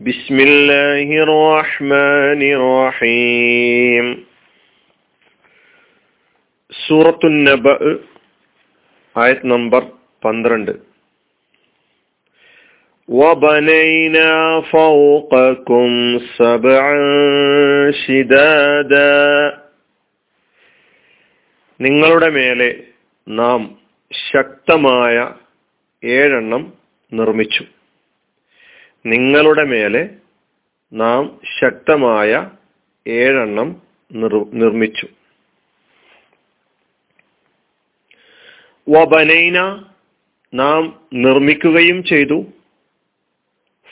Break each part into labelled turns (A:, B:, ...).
A: بسم الله الرحمن الرحيم സൂറത്തു നബ ആയത് നമ്പർ പന്ത്രണ്ട് وبنينا فوقكم سبعا شدادا നിങ്ങളുടെ മേലെ നാം ശക്തമായ ഏഴെണ്ണം നിർമ്മിച്ചു നിങ്ങളുടെ മേലെ നാം ശക്തമായ ഏഴെണ്ണം നിർമ്മിച്ചു. വബനൈന നാം നിർമ്മിക്കുകയും ചെയ്തു.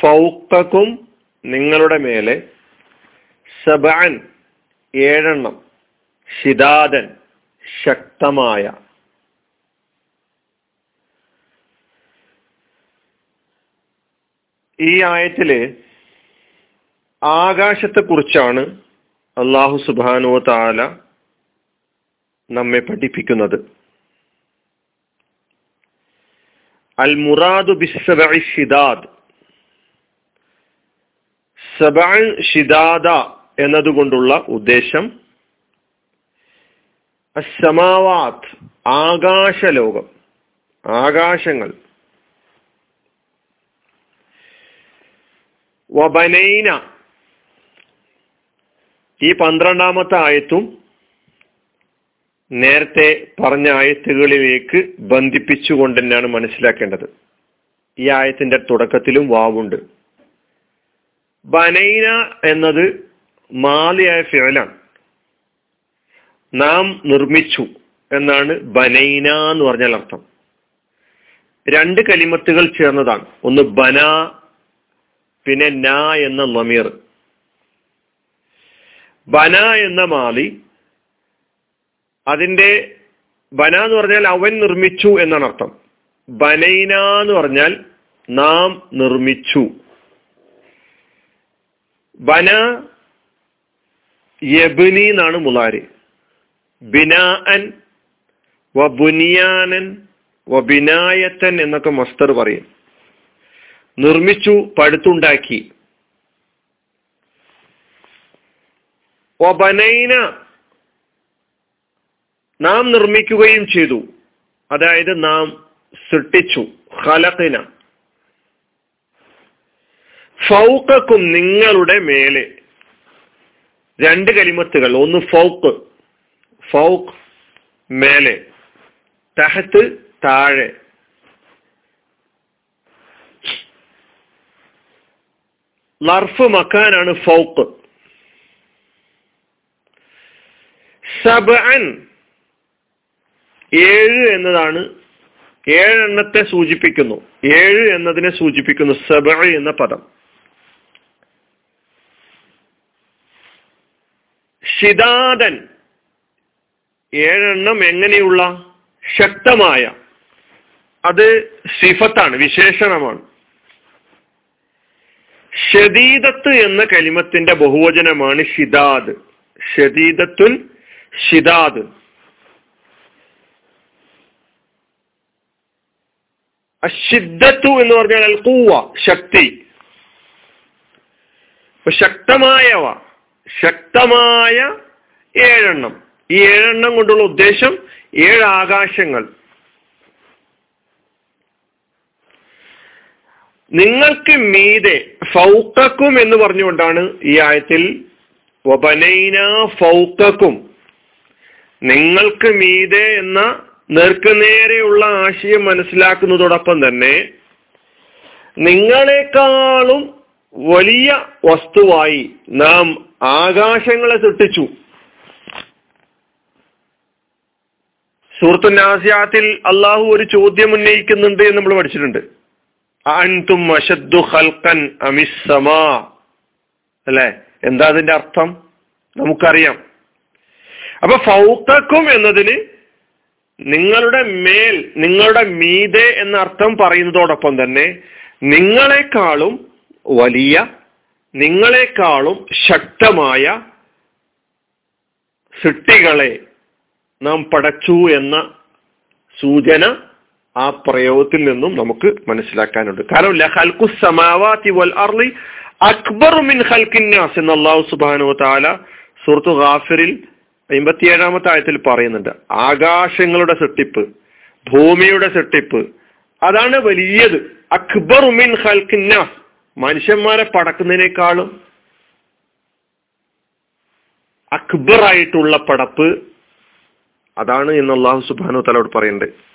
A: ഫൗക്കക്കും നിങ്ങളുടെ മേലെ സബാൻ ഏഴെണ്ണം ഷിദാദൻ ശക്തമായ ഈ ആയത്തിൽ ആകാശത്തെ കുറിച്ചാണ് അള്ളാഹു സുബാനോ താല നമ്മെ പഠിപ്പിക്കുന്നത്. അൽ മുറാദു ഷിദാദ് സബാൻ ഷിദാദ എന്നതുകൊണ്ടുള്ള ഉദ്ദേശം അസമാവാത്ത് ആകാശലോകം ആകാശങ്ങൾ. വബനൈന. ഈ പന്ത്രണ്ടാമത്തെ ആയത്തും നേരത്തെ പറഞ്ഞ ആയത്തുകളിലേക്ക് ബന്ധിപ്പിച്ചുകൊണ്ട് തന്നെയാണ് മനസ്സിലാക്കേണ്ടത്. ഈ ആയത്തിന്റെ തുടക്കത്തിലും വാവുണ്ട്. ബനൈന എന്നത് മാലിയായ ഫിഴലാണ് നാം നിർമ്മിച്ചു എന്നാണ് ബനൈന എന്ന് പറഞ്ഞാൽ അർത്ഥം. രണ്ട് കലിമത്തുകൾ ചേർന്നതാണ്. ഒന്ന് ബന പിന്നെ ന എന്ന നമീർ ബന എന്ന മാലി. അതിന്റെ ബന എന്ന് പറഞ്ഞാൽ അവൻ നിർമ്മിച്ചു എന്നാണ് അർത്ഥം. ബനൈന എന്ന് പറഞ്ഞാൽ നാം നിർമ്മിച്ചു. ബന യബിനി എന്നാണ് മുലാരി. ബിനാഅൻ വ ബുനിയാനൻ വ ബിനായത്തൻ എന്നൊക്കെ മസ്തർ പറയും. നിർമ്മിച്ചു പടുത്തുണ്ടാക്കി. ഒബനൈന നാം നിർമ്മിക്കുകയും ചെയ്തു. അതായത് നാം സൃഷ്ടിച്ചു ഹലത്തിന ഫൗക്കും നിങ്ങളുടെ മേലെ. രണ്ട് കലിമത്തുകൾ. ഒന്ന് ഫൗക്ക് ഫൗക്ക് മേലെ. തഹത്ത് താഴെ. ലർഫ് മക്കാനാണ് ഫൗക്ക്. സബഅൻ ഏഴ് എന്നതാണ് ഏഴെണ്ണത്തെ സൂചിപ്പിക്കുന്നു. ഏഴ് എന്നതിനെ സൂചിപ്പിക്കുന്നു സബ എന്ന പദം. ഷിദാദൻ ഏഴെണ്ണം എങ്ങനെയുള്ള? ശക്തമായ. അത് സിഫത്താണ് വിശേഷണമാണ്. ഷദീദത്ത് എന്ന കലിമത്തിന്റെ ബഹുവചനമാണ് ഷിദാദ്. ഷദീദത്തുൻ ഷിദാദ്. അഷിദ്ദത്തു എന്ന് പറഞ്ഞാൽ അൽ കൂവ ശക്തി ശക്തമായവ ശക്തമായ ഏഴെണ്ണം. ഈ ഏഴെണ്ണം കൊണ്ടുള്ള ഉദ്ദേശം ഏഴ് ആകാശങ്ങൾ. നിങ്ങൾക്ക് മീതെ ഫൗക്കക്കും എന്ന് പറഞ്ഞുകൊണ്ടാണ് ഈ ആയത്തിൽ ഫൗക്കക്കും. നിങ്ങൾക്ക് മീതെ എന്ന നേർക്കുനേരെയുള്ള ആശയം മനസ്സിലാക്കുന്നതോടൊപ്പം തന്നെ നിങ്ങളെക്കാളും വലിയ വസ്തുവായി നാം ആകാശങ്ങളെ സൃഷ്ടിച്ചു. സുഹൃത്തുനാസിയാത്തിൽ അള്ളാഹു ഒരു ചോദ്യം ഉന്നയിക്കുന്നുണ്ട് എന്ന് നമ്മൾ പഠിച്ചിട്ടുണ്ട്. അൻതും അല്ലെ? എന്താ അതിന്റെ അർത്ഥം? നമുക്കറിയാം. അപ്പൊ ഫൗക്കും എന്നതിന് നിങ്ങളുടെ മേൽ നിങ്ങളുടെ മീതെ എന്ന അർത്ഥം പറയുന്നതോടൊപ്പം തന്നെ നിങ്ങളെക്കാളും വലിയ നിങ്ങളെക്കാളും ശക്തമായ സൃഷ്ടികളെ നാം പടച്ചു എന്ന സൂചന ആ പ്രയോഗത്തിൽ നിന്നും നമുക്ക് മനസ്സിലാക്കാനുണ്ട്. കാരണം ലഹൽക്കു വൽ അർലി അക്ബർ മിൻ ഹൽക്കിന്നാസ് എന്ന് അള്ളാഹു സുബാനു താല സുഹൃത്തു ഗാഫിറിൽ അമ്പത്തിയേഴാമത്തെ ആയത്തിൽ പറയുന്നുണ്ട്. ആകാശങ്ങളുടെ സൃഷ്ടിപ്പ് ഭൂമിയുടെ സൃഷ്ടിപ്പ് അതാണ് വലിയത്. അക്ബർ മിൻ ഹൽക്കിന്നാസ് മനുഷ്യന്മാരെ പടക്കുന്നതിനേക്കാളും അക്ബർ ആയിട്ടുള്ള പടപ്പ് അതാണ് എന്ന് അള്ളാഹു സുബാനു തലോട് പറയുന്നുണ്ട്.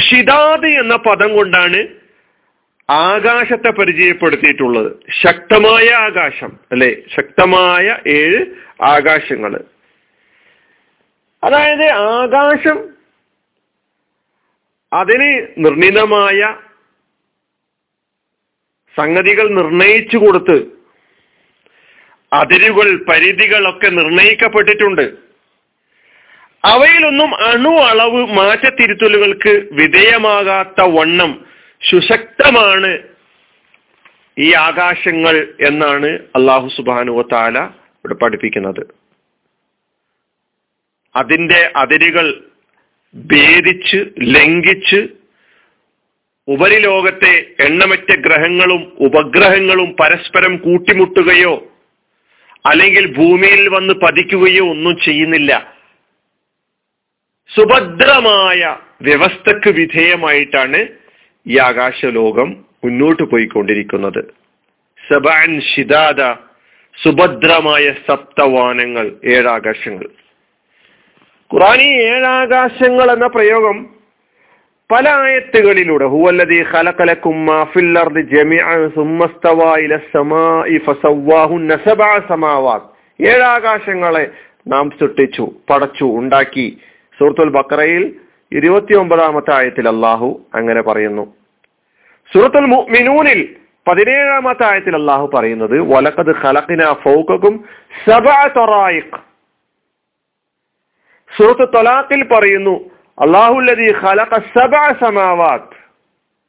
A: ഷിദാദ് എന്ന പദം കൊണ്ടാണ് ആകാശത്തെ പരിചയപ്പെടുത്തിയിട്ടുള്ളത്. ശക്തമായ ആകാശം അല്ലെ? ശക്തമായ ഏഴ് ആകാശങ്ങൾ അതായത് ആകാശം അതിന് നിർണിതമായ സംഗതികൾ നിർണയിച്ചു കൊടുത്ത് അതിരുകൾ പരിധികളൊക്കെ നിർണയിക്കപ്പെട്ടിട്ടുണ്ട്. അവയിലൊന്നും അണു അളവ് മാറ്റത്തിരുത്തലുകൾക്ക് വിധേയമാകാത്ത വണ്ണം സുശക്തമാണ് ഈ ആകാശങ്ങൾ എന്നാണ് അള്ളാഹു സുബാനുവ താല ഇവിടെ പഠിപ്പിക്കുന്നത്. അതിന്റെ അതിരുകൾ ഭേദിച്ച് ലംഘിച്ച് ഉപരിലോകത്തെ എണ്ണമറ്റ ഗ്രഹങ്ങളും ഉപഗ്രഹങ്ങളും പരസ്പരം കൂട്ടിമുട്ടുകയോ അല്ലെങ്കിൽ ഭൂമിയിൽ വന്ന് പതിക്കുകയോ ഒന്നും ചെയ്യുന്നില്ല. സുഭദ്രമായ വ്യവസ്ഥക്ക് വിധേയമായിട്ടാണ് ഈ ആകാശലോകം മുന്നോട്ട് പോയിക്കൊണ്ടിരിക്കുന്നത്. സബാൻ ഷിദാദ സുഭദ്രമായ സപ്തവാനങ്ങൾ ഏഴാകാശങ്ങൾ. ഖുറാനി ഏഴാകാശങ്ങൾ എന്ന പ്രയോഗം പല ആയത്തുകളിലൂടെ ഹുവല്ലദീ മാ ഫിൽ അർദി ഏഴാകാശങ്ങളെ നാം സൃഷ്ടിച്ചു പടച്ചു ഉണ്ടാക്കി സൂറത്തുൽ ബക്കറയിൽ ഇരുപത്തി ഒമ്പതാമത്തെ ആയത്തിൽ അള്ളാഹു അങ്ങനെ പറയുന്നു. സൂറത്തുൽ മിനൂനിൽ പതിനേഴാമത്തെ ആയത്തിൽ അള്ളാഹു പറയുന്നത് വലക്കത് ഖലഖിന ഫൗക്കും സൂറത്ത് തൊലാഖിൽ പറയുന്നു അള്ളാഹുല്ലതി സമാവാത്ത്.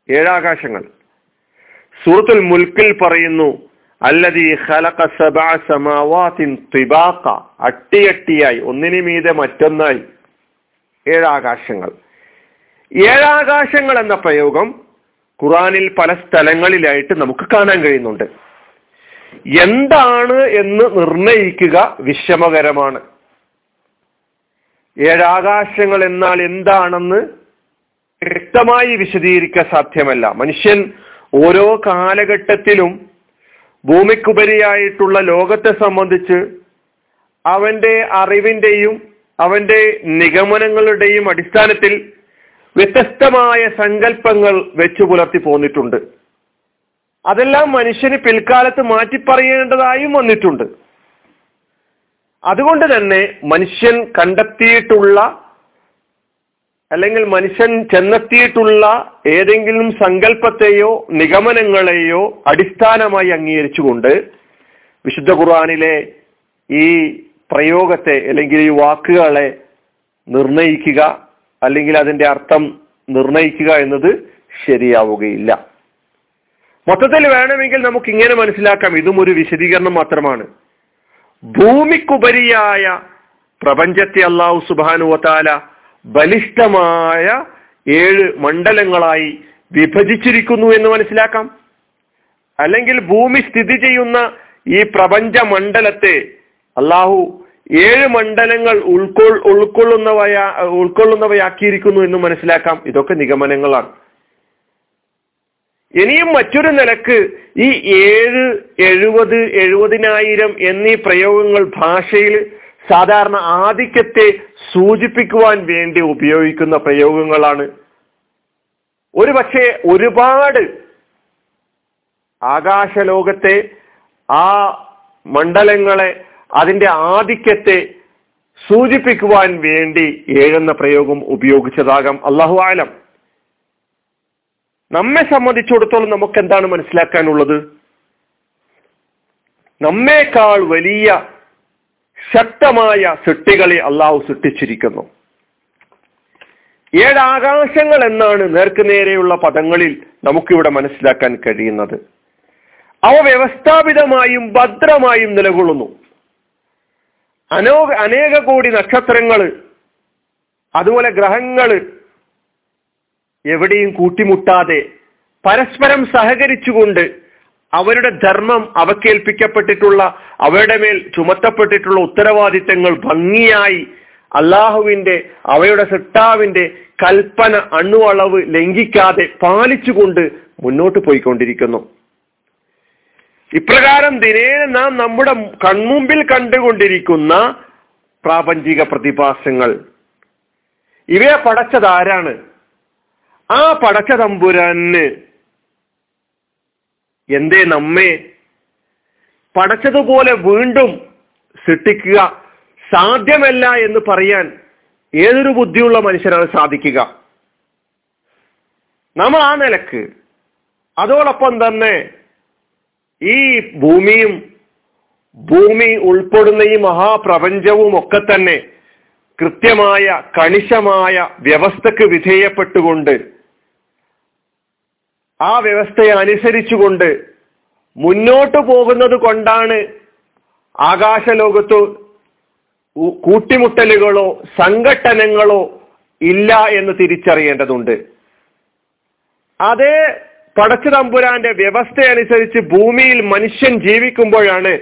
A: ഏഴാകാശങ്ങൾ. സൂറത്തുൽ മുൽക്കിൽ പറയുന്നു അല്ലതി ഖലഖ സബഅ സമാവാത്തിൻ തിബാഖ. അട്ടിയട്ടിയായി ഒന്നിനു മീതെ മറ്റൊന്നായി. ഏഴാകാശങ്ങൾ. ഏഴാകാശങ്ങൾ എന്ന പ്രയോഗം ഖുറാനിൽ പല സ്ഥലങ്ങളിലായിട്ട് നമുക്ക് കാണാൻ കഴിയുന്നുണ്ട്. എന്താണ് എന്ന് നിർണയിക്കുക വിഷമകരമാണ്. ഏഴാകാശങ്ങൾ എന്നാൽ എന്താണെന്ന് വ്യക്തമായി വിശദീകരിക്കാൻ സാധ്യമല്ല. മനുഷ്യൻ ഓരോ കാലഘട്ടത്തിലും ഭൂമിക്കുപരിയായിട്ടുള്ള ലോകത്തെ സംബന്ധിച്ച് അവന്റെ അറിവിന്റെയും അവന്റെ നിഗമനങ്ങളുടെയും അടിസ്ഥാനത്തിൽ വ്യത്യസ്തമായ സങ്കല്പങ്ങൾ വെച്ചു പുലർത്തി പോന്നിട്ടുണ്ട്. അതെല്ലാം മനുഷ്യന് പിൽക്കാലത്ത് മാറ്റിപ്പറയേണ്ടതായും വന്നിട്ടുണ്ട്. അതുകൊണ്ട് തന്നെ മനുഷ്യൻ കണ്ടെത്തിയിട്ടുള്ള അല്ലെങ്കിൽ മനുഷ്യൻ ചെന്നെത്തിയിട്ടുള്ള ഏതെങ്കിലും സങ്കല്പത്തെയോ നിഗമനങ്ങളെയോ അടിസ്ഥാനമായി അംഗീകരിച്ചുകൊണ്ട് വിശുദ്ധ ഖുർആാനിലെ ഈ പ്രയോഗത്തെ അല്ലെങ്കിൽ ഈ വാക്കുകളെ നിർണയിക്കുക അല്ലെങ്കിൽ അതിന്റെ അർത്ഥം നിർണയിക്കുക എന്നത് ശരിയാവുകയില്ല. മൊത്തത്തിൽ വേണമെങ്കിൽ നമുക്ക് ഇങ്ങനെ മനസ്സിലാക്കാം. ഇതും ഒരു വിശദീകരണം മാത്രമാണ്. ഭൂമിക്കുപരിയായ പ്രപഞ്ചത്തെ അള്ളാഹു സുബാനുവത്താല ബലിഷ്ഠമായ ഏഴ് മണ്ഡലങ്ങളായി വിഭജിച്ചിരിക്കുന്നു എന്ന് മനസ്സിലാക്കാം. അല്ലെങ്കിൽ ഭൂമി സ്ഥിതി ചെയ്യുന്ന ഈ പ്രപഞ്ച മണ്ഡലത്തെ അള്ളാഹു ഏഴ് മണ്ഡലങ്ങൾ ഉൾക്കൊൾ ഉൾക്കൊള്ളുന്നവയാ ഉൾക്കൊള്ളുന്നവയാക്കിയിരിക്കുന്നു എന്ന് മനസ്സിലാക്കാം. ഇതൊക്കെ നിഗമനങ്ങളാണ്. ഇനിയും മറ്റൊരു നിലയ്ക്ക് ഈ ഏഴ് എഴുപത് എഴുപതിനായിരം എന്നീ പ്രയോഗങ്ങൾ ഭാഷയിൽ സാധാരണ ആധിക്യത്തെ സൂചിപ്പിക്കുവാൻ വേണ്ടി ഉപയോഗിക്കുന്ന പ്രയോഗങ്ങളാണ്. ഒരു പക്ഷേ ഒരുപാട് ആകാശലോകത്തെ ആ മണ്ഡലങ്ങളെ അതിന്റെ ആധിക്യത്തെ സൂചിപ്പിക്കുവാൻ വേണ്ടി ഏഴെന്ന പ്രയോഗം ഉപയോഗിച്ചതാകാം. അള്ളാഹു ആലം. നമ്മെ സംബന്ധിച്ചിടത്തോളം നമുക്ക് എന്താണ് മനസ്സിലാക്കാനുള്ളത്? നമ്മേക്കാൾ വലിയ ശക്തമായ സൃഷ്ടികളെ അള്ളാഹു സൃഷ്ടിച്ചിരിക്കുന്നു. ഏഴാകാശങ്ങൾ എന്നാണ് നേർക്കുനേരെയുള്ള പദങ്ങളിൽ നമുക്കിവിടെ മനസ്സിലാക്കാൻ കഴിയുന്നത്. അവ വ്യവസ്ഥാപിതമായും ഭദ്രമായും നിലകൊള്ളുന്നു. അനോ അനേക കോടി നക്ഷത്രങ്ങൾ അതുപോലെ ഗ്രഹങ്ങൾ എവിടെയും കൂട്ടിമുട്ടാതെ പരസ്പരം സഹകരിച്ചുകൊണ്ട് അവരുടെ ധർമ്മം അവക്കേൽപ്പിക്കപ്പെട്ടിട്ടുള്ള അവരുടെ മേൽ ചുമത്തപ്പെട്ടിട്ടുള്ള ഉത്തരവാദിത്തങ്ങൾ ഭംഗിയായി അള്ളാഹുവിന്റെ അവയുടെ സിട്ടാവിന്റെ കൽപ്പന അണുവളവ് ലംഘിക്കാതെ പാലിച്ചുകൊണ്ട് മുന്നോട്ട് പോയിക്കൊണ്ടിരിക്കുന്നു. ഇപ്രകാരം ദിനേന നാം നമ്മുടെ കൺമുമ്പിൽ കണ്ടുകൊണ്ടിരിക്കുന്ന പ്രാപഞ്ചിക പ്രതിഭാസങ്ങൾ. ഇവയെ പടച്ചതാരാണ്? ആ പടച്ച തമ്പുരാന് എന്തേ നമ്മെ? പടച്ചതുപോലെ വീണ്ടും സൃഷ്ടിക്കുക സാധ്യമല്ല എന്ന് പറയാൻ ഏതൊരു ബുദ്ധിയുള്ള മനുഷ്യനാണ് സാധിക്കുക? നമ്മൾ ആ നിലയ്ക്ക്. അതോടൊപ്പം തന്നെ ഈ ഭൂമിയും ഭൂമി ഉൾപ്പെടുന്ന ഈ മഹാപ്രപഞ്ചവും ഒക്കെ തന്നെ കൃത്യമായ കണിശമായ വ്യവസ്ഥക്ക് വിധേയപ്പെട്ടുകൊണ്ട് ആ വ്യവസ്ഥയെ അനുസരിച്ചുകൊണ്ട് മുന്നോട്ട് പോകുന്നത് കൊണ്ടാണ് ആകാശലോകത്ത് കൂട്ടിമുട്ടലുകളോ സംഘട്ടനങ്ങളോ ഇല്ല എന്ന് തിരിച്ചറിയേണ്ടതുണ്ട്. അതേ പടച്ചു തമ്പുരാന്റെ വ്യവസ്ഥയനുസരിച്ച് ഭൂമിയിൽ മനുഷ്യൻ ജീവിക്കുമ്പോഴാണ്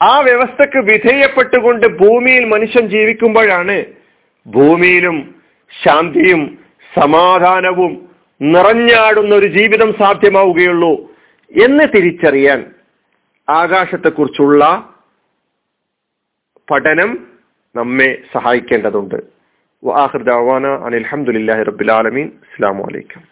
A: ആ വ്യവസ്ഥക്ക് വിധേയപ്പെട്ടുകൊണ്ട് ഭൂമിയിൽ മനുഷ്യൻ ജീവിക്കുമ്പോഴാണ് ഭൂമിയിലും ശാന്തിയും സമാധാനവും നിറഞ്ഞാടുന്ന ഒരു ജീവിതം സാധ്യമാവുകയുള്ളൂ എന്ന് തിരിച്ചറിയാൻ ആകാശത്തെക്കുറിച്ചുള്ള പഠനം നമ്മെ സഹായിക്കേണ്ടതുണ്ട്. വാഹിർ ദാവാന അനിൽഹമുല്ലാഹി റബുലാലമീൻ അസ്സാം വലൈക്കും